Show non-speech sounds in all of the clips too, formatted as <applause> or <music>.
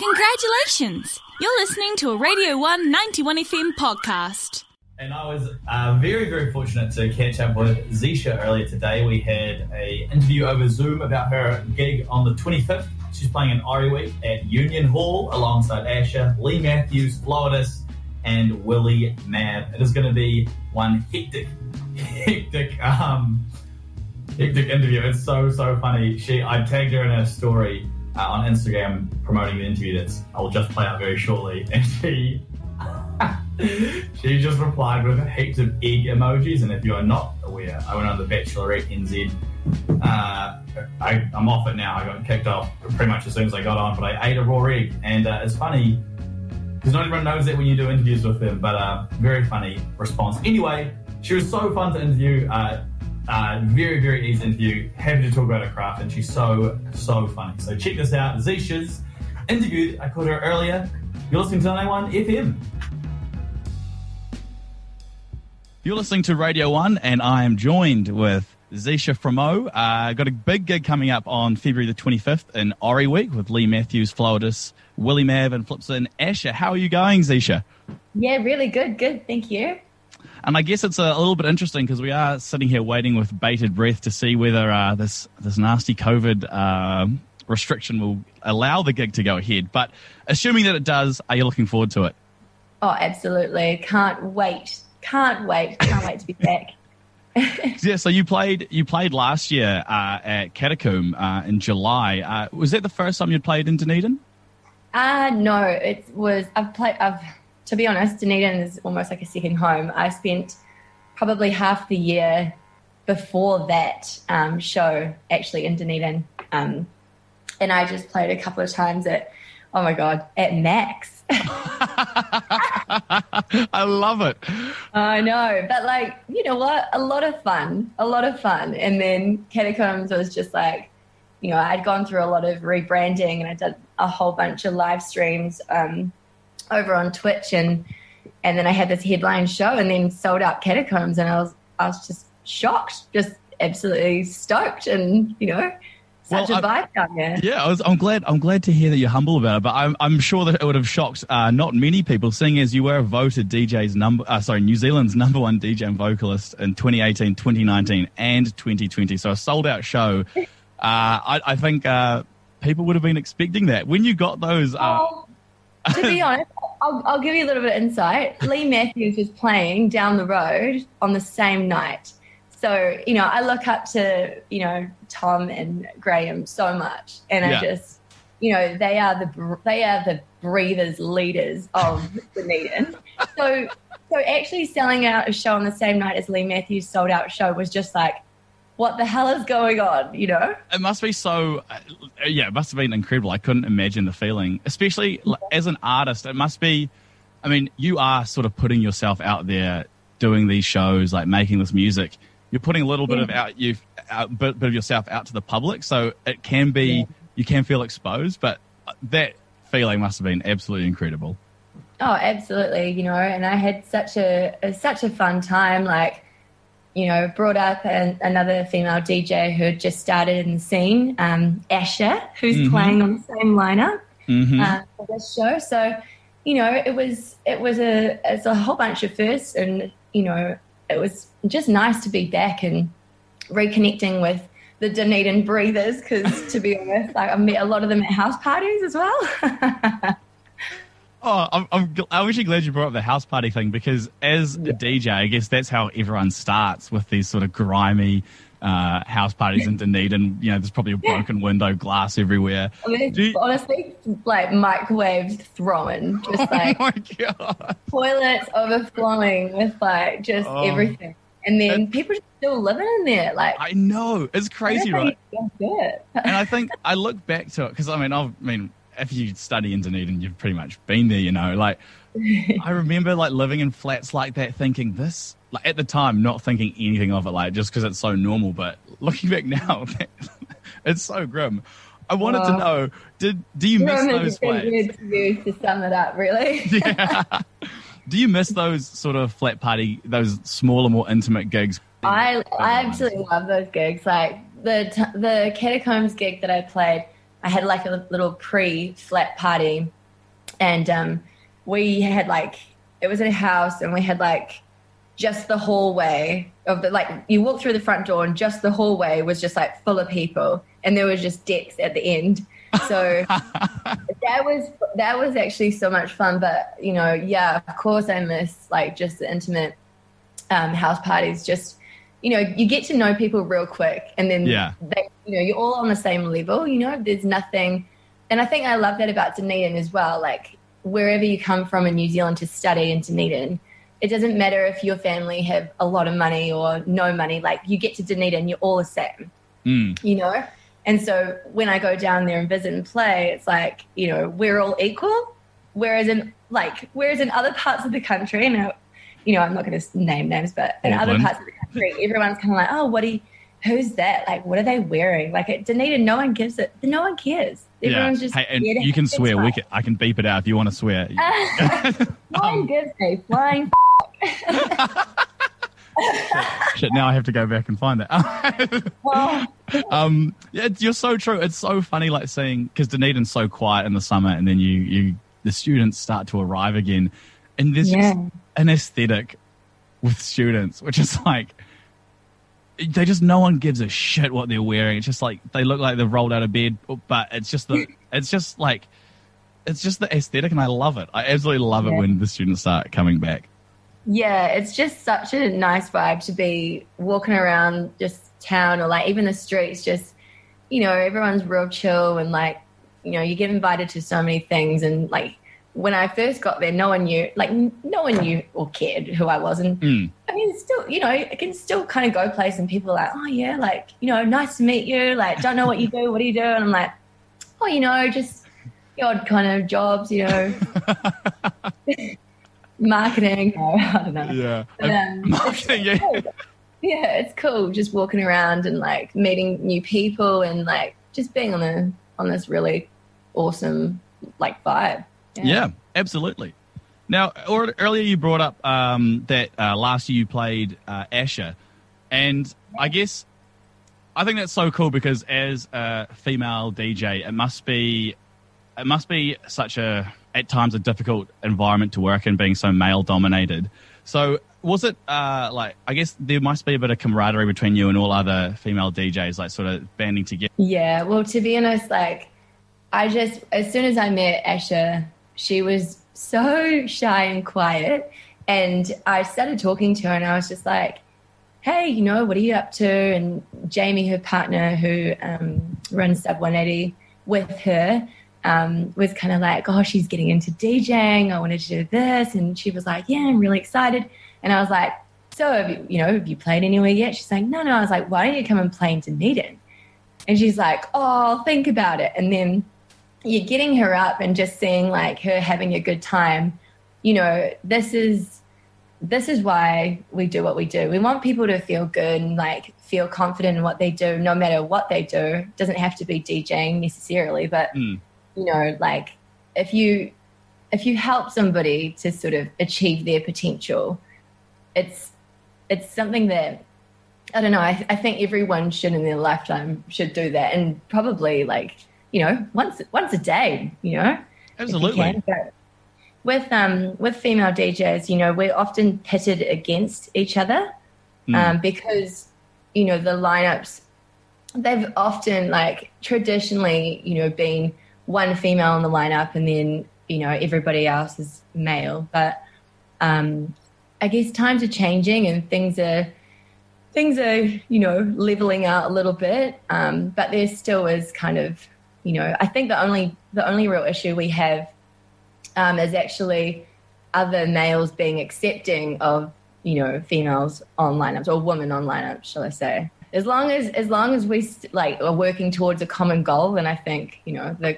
Congratulations! You're listening to a Radio 1 91 FM podcast. And I was uh, very, very fortunate to catch up with Zisha earlier today. We had a interview over Zoom about her gig on the 25th. She's playing in Ori Week at Union Hall alongside Asher, Lee Matthews, Floridas, and Willie Mab. It is going to be one hectic, <laughs> hectic, um, hectic interview. It's so, so funny. She, I tagged her in her story uh, on Instagram promoting the interview that's I'll just play out very shortly, <laughs> and she she just replied with heaps of egg emojis. And if you are not aware, I went on the Bachelorette NZ. Uh, I, am off it now. I got kicked off pretty much as soon as I got on, but I ate a raw egg, and uh, it's funny because not everyone knows that when you do interviews with them. But uh, very funny response. Anyway, she was so fun to interview. Uh, uh, very, very easy interview. Happy to talk about her craft, and she's so, so funny. So check this out. Zesha's interview. I called her earlier. You're listening to 91 FM. You're listening to Radio 1, and I am joined with Zesha Fremeau. Uh, got a big gig coming up on February the 25th in Ori Week with Lee Matthews, Floridas, Willie Mav, and Flipson Asher. How are you going, Zisha? Yeah, really good. Good. Thank you. And I guess it's a, a little bit interesting because we are sitting here waiting with bated breath to see whether uh, this this nasty COVID uh, restriction will allow the gig to go ahead. But assuming that it does, are you looking forward to it? Oh, absolutely! Can't wait! Can't wait! Can't wait to be back. <laughs> yeah, so you played you played last year uh, at Catacomb uh, in July. Uh, was that the first time you'd played in Dunedin? Uh no, it was. I've played. I've to be honest, Dunedin is almost like a second home. I spent probably half the year before that um, show actually in Dunedin, um, and I just played a couple of times at oh my god at Max. <laughs> <laughs> I love it. I know, but like you know what, a lot of fun, a lot of fun, and then Catacombs was just like. You know, I'd gone through a lot of rebranding and I did a whole bunch of live streams um, over on Twitch and and then I had this headline show and then sold out catacombs and I was I was just shocked, just absolutely stoked and you know such well, a vibe down there. Yeah, I was, I'm glad. I'm glad to hear that you're humble about it. But I'm, I'm sure that it would have shocked uh, not many people, seeing as you were voted DJ's number, uh, sorry, New Zealand's <laughs> number one DJ and vocalist in 2018, 2019, and 2020. So a sold out show. <laughs> uh, I, I, think uh, people would have been expecting that when you got those. Uh, oh, to be honest, I'll, I'll, give you a little bit of insight. Lee Matthews was playing down the road on the same night. So, you know, I look up to, you know, Tom and Graham so much. And yeah. I just, you know, they are the they are the breathers leaders of the Dunedin. so so actually selling out a show on the same night as Lee Matthews sold out show was just like what the hell is going on, you know? It must be so, uh, yeah, it must have been incredible. I couldn't imagine the feeling, especially as an artist. It must be, I mean, you are sort of putting yourself out there doing these shows, like making this music. You're putting a little yeah. bit of out you, out, bit, bit of yourself out to the public, so it can be yeah. you can feel exposed, but that feeling must have been absolutely incredible. Oh, absolutely, you know, and I had such a, a such a fun time, like you know, brought up an, another female DJ who had just started in the scene, um, Asher, who's mm-hmm. playing on the same lineup mm-hmm. uh, for this show. So, you know, it was it was a it's a whole bunch of firsts, and you know, it was just nice to be back and reconnecting with the Dunedin breathers because, to be <laughs> honest, like, I met a lot of them at house parties as well. <laughs> Oh, I'm, I'm, I'm actually glad you brought up the house party thing because as a DJ, I guess that's how everyone starts with these sort of grimy uh, house parties in <laughs> Dunedin. You know, there's probably a broken window, glass everywhere. I mean, you... honestly, like microwaves throwing, just <laughs> oh like oh toilets overflowing with like just oh. everything. And then it, people still living in there. Like I know it's crazy, right? and I <laughs> think I look back to it because I mean, I've, I mean, if you study in Dunedin, you've pretty much been there, you know. Like, I <laughs> remember like living in flats like that, thinking this, like at the time, not thinking anything of it, like just because it's so normal. But looking back now, <laughs> it's so grim. I wanted to know, did do you miss those <laughs> flats? To, to sum it up, really. yeah. Do you miss those sort of flat party, those smaller, more intimate gigs? I I absolutely love those gigs. Like the the catacombs gig that I played I had like a little pre flat party, and um, we had like it was in a house, and we had like just the hallway of the like you walk through the front door, and just the hallway was just like full of people, and there was just decks at the end. So <laughs> that was that was actually so much fun. But you know, yeah, of course I miss like just the intimate um, house parties. Just you know, you get to know people real quick, and then Yeah. they, you know, you're all on the same level. You know, there's nothing, and I think I love that about Dunedin as well. Like wherever you come from in New Zealand to study in Dunedin, it doesn't matter if your family have a lot of money or no money. Like you get to Dunedin, you're all the same Mm. you know? And so when I go down there and visit and play, it's like, you know, we're all equal. Whereas in like, whereas in other parts of the country, and I, you know, I'm not going to name names, but in other parts of the country, everyone's kind of like, oh, what do you, who's that? Like, what are they wearing? Like at Dunedin, no one gives it, no one cares. Everyone's just, hey, and you can swear. We can, I can beep it out if you want to swear. <laughs> no one gives a flying. <laughs> <laughs> Shit, now I have to go back and find that. Um, yeah, you're so true. It's so funny, like seeing because Dunedin's so quiet in the summer, and then you you the students start to arrive again, and there's just Yeah. an aesthetic with students, which is like they just no one gives a shit what they're wearing. It's just like they look like they've rolled out of bed, but it's just the it's just like it's just the aesthetic, and I love it. I absolutely love it when the students start coming back. Yeah, it's just such a nice vibe to be walking around just town or like even the streets, just, you know, everyone's real chill and like, you know, you get invited to so many things. And like when I first got there, no one knew, like, no one knew or cared who I was. And Mm. I mean, still, you know, I can still kind of go place and people are like, oh, yeah, like, you know, nice to meet you. Like, don't know what you do. What do you do? And I'm like, oh, you know, just the odd kind of jobs, you know, <laughs> marketing. No, <laughs> I don't know. Yeah, But, um, <laughs> marketing. Yeah. cool. yeah, it's cool just walking around and like meeting new people and like just being on a on this really awesome like vibe. Yeah, absolutely. Now, or, earlier you brought up um, that uh, last year you played uh, Asher, and I guess I think that's so cool because as a female DJ, it must be it must be such a at times a difficult environment to work in, being so male dominated. So, was it uh, like I guess there must be a bit of camaraderie between you and all other female DJs, like sort of banding together. Yeah, well, to be honest, like I just as soon as I met Asha, she was so shy and quiet, and I started talking to her, and I was just like, "Hey, you know, what are you up to?" And Jamie, her partner, who um, runs Sub 180 with her, um, was kind of like, "Oh, she's getting into DJing. I wanted to do this," and she was like, "Yeah, I'm really excited." And I was like, "So, have you, you know, have you played anywhere yet?" She's like, "No, no." I was like, "Why don't you come and play in Dunedin?" And she's like, "Oh, I'll think about it." And then you're getting her up and just seeing like her having a good time. You know, this is this is why we do what we do. We want people to feel good and like feel confident in what they do, no matter what they do. It doesn't have to be DJing necessarily, but Mm. you know, like if you if you help somebody to sort of achieve their potential, it's it's something that I don't know. I, I think everyone should in their lifetime should do that, and probably like you know once once a day. You know, if you Absolutely. can. With um with female DJs, you know, we're often pitted against each other Mm. um, because you know the lineups they've often like traditionally you know been one female in the lineup and then you know everybody else is male but um i guess times are changing and things are things are you know leveling out a little bit um but there still is kind of you know i think the only the only real issue we have um is actually other males being accepting of you know females on lineups or women on lineups shall i say. As long as as long as we st- like are working towards a common goal then i think you know the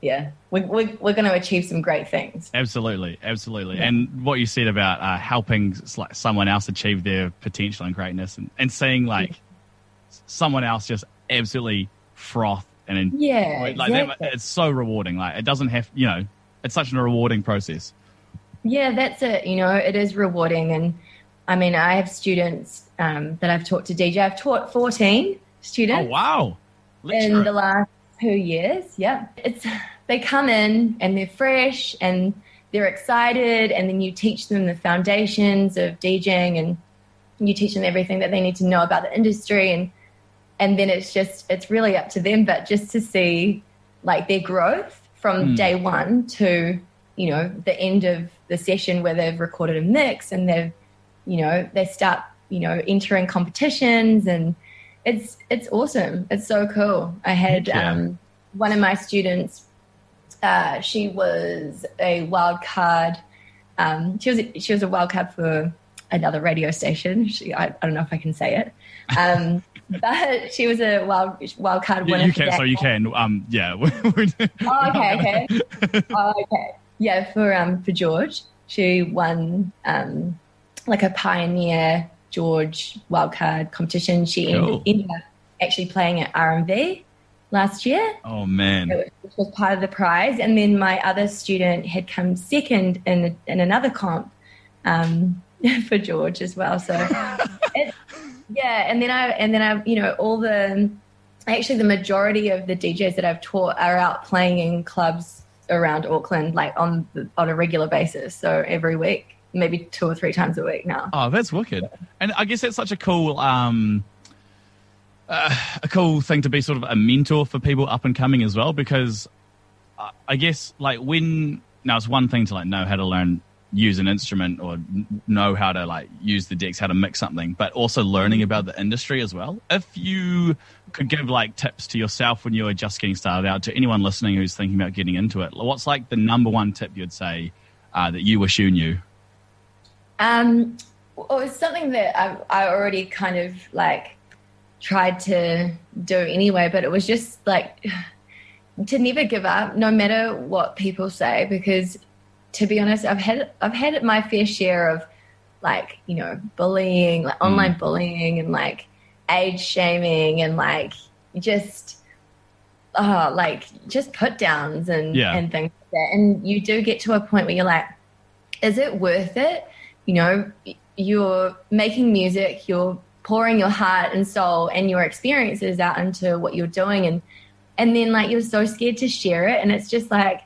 yeah we, we, we're going to achieve some great things. Absolutely, absolutely. And what you said about uh, helping like someone else achieve their potential and greatness, and, and seeing like s- someone else just absolutely froth and yeah like that, exactly. it's so rewarding. Like it doesn't have, you know, it's such a rewarding process. Yeah, that's it. You know, it is rewarding. And I mean, I have students um, that I've taught to DJ. I've taught 14 students. Oh wow! in the last two years. Yeah, it's they come in and they're fresh and they're excited, and then you teach them the foundations of DJing and you teach them everything that they need to know about the industry and and then it's just it's really up to them but just to see like their growth from mm. day one to you know the end of the session where they've recorded a mix and they've you know they start you know entering competitions and it's it's awesome it's so cool i had yeah. um, one of my students uh, she was a wild card um, she was she was a wild card for another radio station. She, I, I, don't know if I can say it. Um, <laughs> but she was a wild wild card winner. You can, so you can. Um, yeah. <laughs> oh, okay, okay. <laughs> oh, okay. Yeah, for um for George, she won um like a pioneer George wildcard competition. She cool. ended, up actually playing at R&V last year. Oh man, which was part of the prize. And then my other student had come second in in another comp. Um, for George as well. So, yeah, and then I and then I, you know, all the actually the majority of the DJs that I've taught are out playing in clubs around Auckland, like on on a regular basis. So every week, maybe two or three times a week now. Oh, that's wicked! And I guess that's such a cool. um uh, a cool thing to be sort of a mentor for people up and coming as well because I guess like when now it's one thing to like know how to learn use an instrument or know how to like use the decks, how to mix something, but also learning about the industry as well. If you could give like tips to yourself when you were just getting started out, to anyone listening who's thinking about getting into it, what's like the number one tip you'd say uh, that you wish you knew? Um, well, it's something that I've, I already kind of like tried to do anyway, but it was just like <sighs> to never give up, no matter what people say, because to be honest, I've had I've had my fair share of like you know bullying, like mm. online bullying, and like age shaming, and like just uh, like just put downs and yeah. and things like that. And you do get to a point where you're like, is it worth it? You know, you're making music, you're pouring your heart and soul and your experiences out into what you're doing, and and then like you're so scared to share it, and it's just like,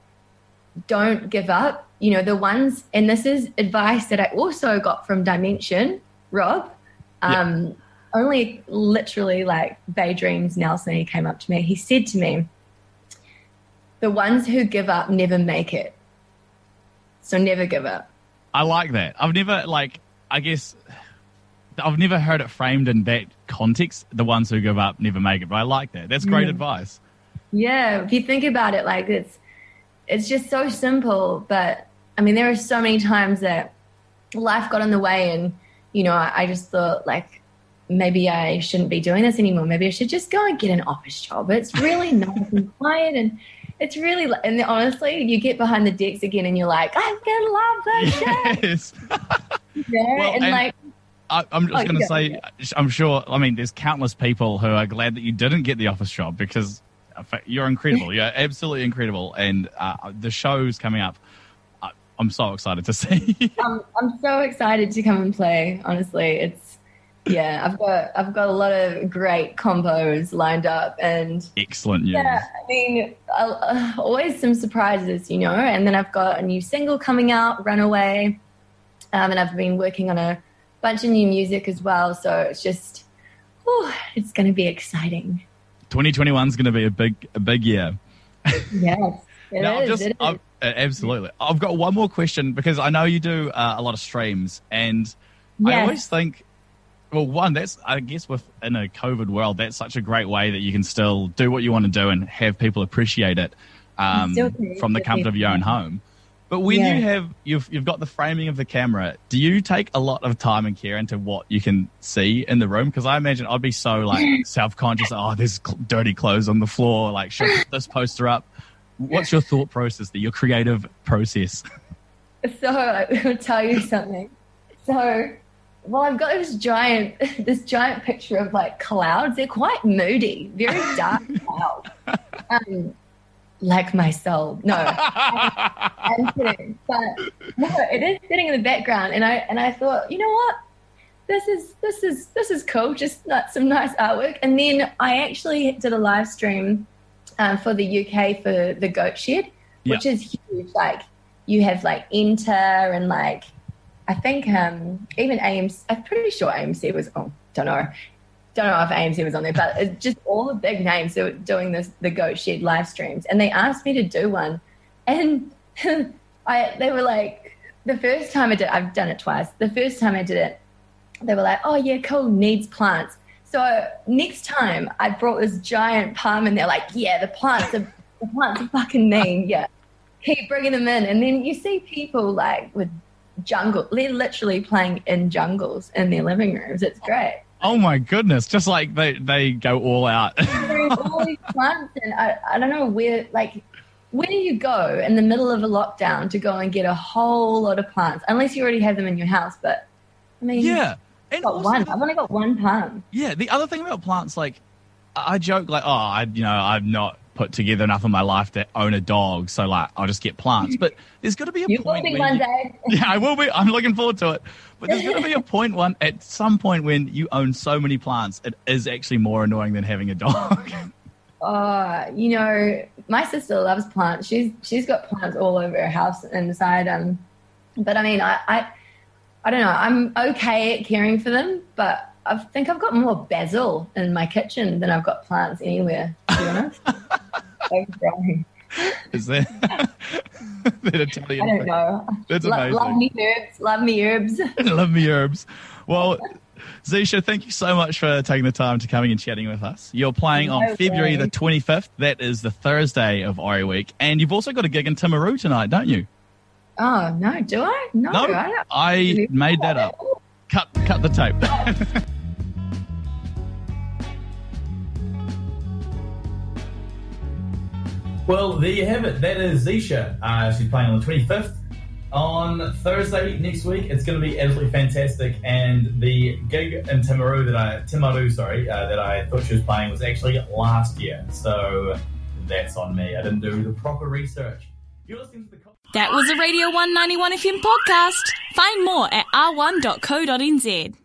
don't give up you know, the ones, and this is advice that I also got from Dimension, Rob. Um, yeah. Only literally like Bay Dreams Nelson, he came up to me. He said to me, The ones who give up never make it. So never give up. I like that. I've never, like, I guess, I've never heard it framed in that context. The ones who give up never make it. But I like that. That's great advice. Yeah. If you think about it, like, it's, it's just so simple, but I mean, there are so many times that life got in the way, and you know, I, I just thought like maybe I shouldn't be doing this anymore. Maybe I should just go and get an office job. It's really <laughs> nice and quiet, and it's really and honestly, you get behind the decks again, and you're like, I'm gonna love this yes. shit. <laughs> yeah, well, and, and, like. I, am just oh, going to say, I'm sure. I mean, there's countless people who are glad that you didn't get the office job because you're incredible. <laughs> You're absolutely incredible, and uh, the show's coming up. I'm so excited to see. <laughs> I'm, I'm so excited to come and play. Honestly, it's yeah. I've got I've got a lot of great combos lined up, and excellent news. Yeah, I mean, uh, always some surprises, you know. And then I've got a new single coming out, Runaway, um, and I've been working on a bunch of new music as well. So it's just, oh, it's going to be exciting. 2021 is going to be a big a big year. Yes. <laughs> It now, is, just, it is. Uh, absolutely. I've got one more question because I know you do uh, a lot of streams, and yes. I always think, well, one that's I guess within a COVID world, that's such a great way that you can still do what you want to do and have people appreciate it um, from the comfort of your own home. But when yeah. you have you've you've got the framing of the camera, do you take a lot of time and care into what you can see in the room? Because I imagine I'd be so like <laughs> self conscious. Oh, there's cl- dirty clothes on the floor. Like, should this poster up? What's your thought process, your creative process? So I'll tell you something. So, well, I've got this giant, <laughs> this giant picture of like clouds. They're quite moody, very dark <laughs> clouds, um, like my soul. No, <laughs> I'm, kidding, but no, it is sitting in the background, and I and I thought, you know what? This is this is this is cool. Just not some nice artwork. And then I actually did a live stream um, for the UK for the Goat Shed, which Yeah. is huge. Like you have like Enter and like I think um, even AMC. I'm pretty sure AMC was. Oh, don't know. Don't know if AMC was on there, but it's just all the big names that were doing this the Goat Shed live streams, and they asked me to do one, and <laughs> I they were like the first time I did. I've done it twice. The first time I did it, they were like, "Oh yeah, cool, needs plants." So next time I brought this giant palm, and they're like, "Yeah, the plants are the plants are fucking mean." Yeah, keep bringing them in, and then you see people like with jungle. They're literally playing in jungles in their living rooms. It's great. Oh my goodness! Just like they they go all out. All these <laughs> plants, and I, I don't know where like. Where do you go in the middle of a lockdown to go and get a whole lot of plants? Unless you already have them in your house, but I mean, yeah, and got also one. I've only got one plant. Yeah, the other thing about plants, like I joke, like, oh, I, you know, I've not put together enough of my life to own a dog, so like, I'll just get plants. But there's got to be a You will point. be when one you- day. <laughs> Yeah, I will be. I'm looking forward to it. But there's got to be a <laughs> point one at some point when you own so many plants, it is actually more annoying than having a dog. <laughs> Oh, you know, my sister loves plants. She's she's got plants all over her house and inside. Um, but I mean, I, I I don't know. I'm okay at caring for them, but I think I've got more basil in my kitchen than I've got plants anywhere. To be honest, <laughs> is that <laughs> that Italian? I don't thing? know. That's Lo- amazing. love me herbs. Love me herbs. <laughs> Love me herbs. Well, Zisha, thank you so much for taking the time to coming and chatting with us. You're playing on February the 25th. That is the Thursday of Ori Week. And you've also got a gig in Timaru tonight, don't you? Oh no, do I? No, No, I don't. I made that up. Cut, cut the tape. <laughs> Well, there you have it. That is Zisha. Uh, she's playing on the 25th. On Thursday next week, it's going to be absolutely fantastic. And the gig in Timaru that I Timaru, sorry, uh, that I thought she was playing was actually last year. So that's on me. I didn't do the proper research. You're listening to the. That was a Radio 191 FM podcast. Find more at r1.co.nz.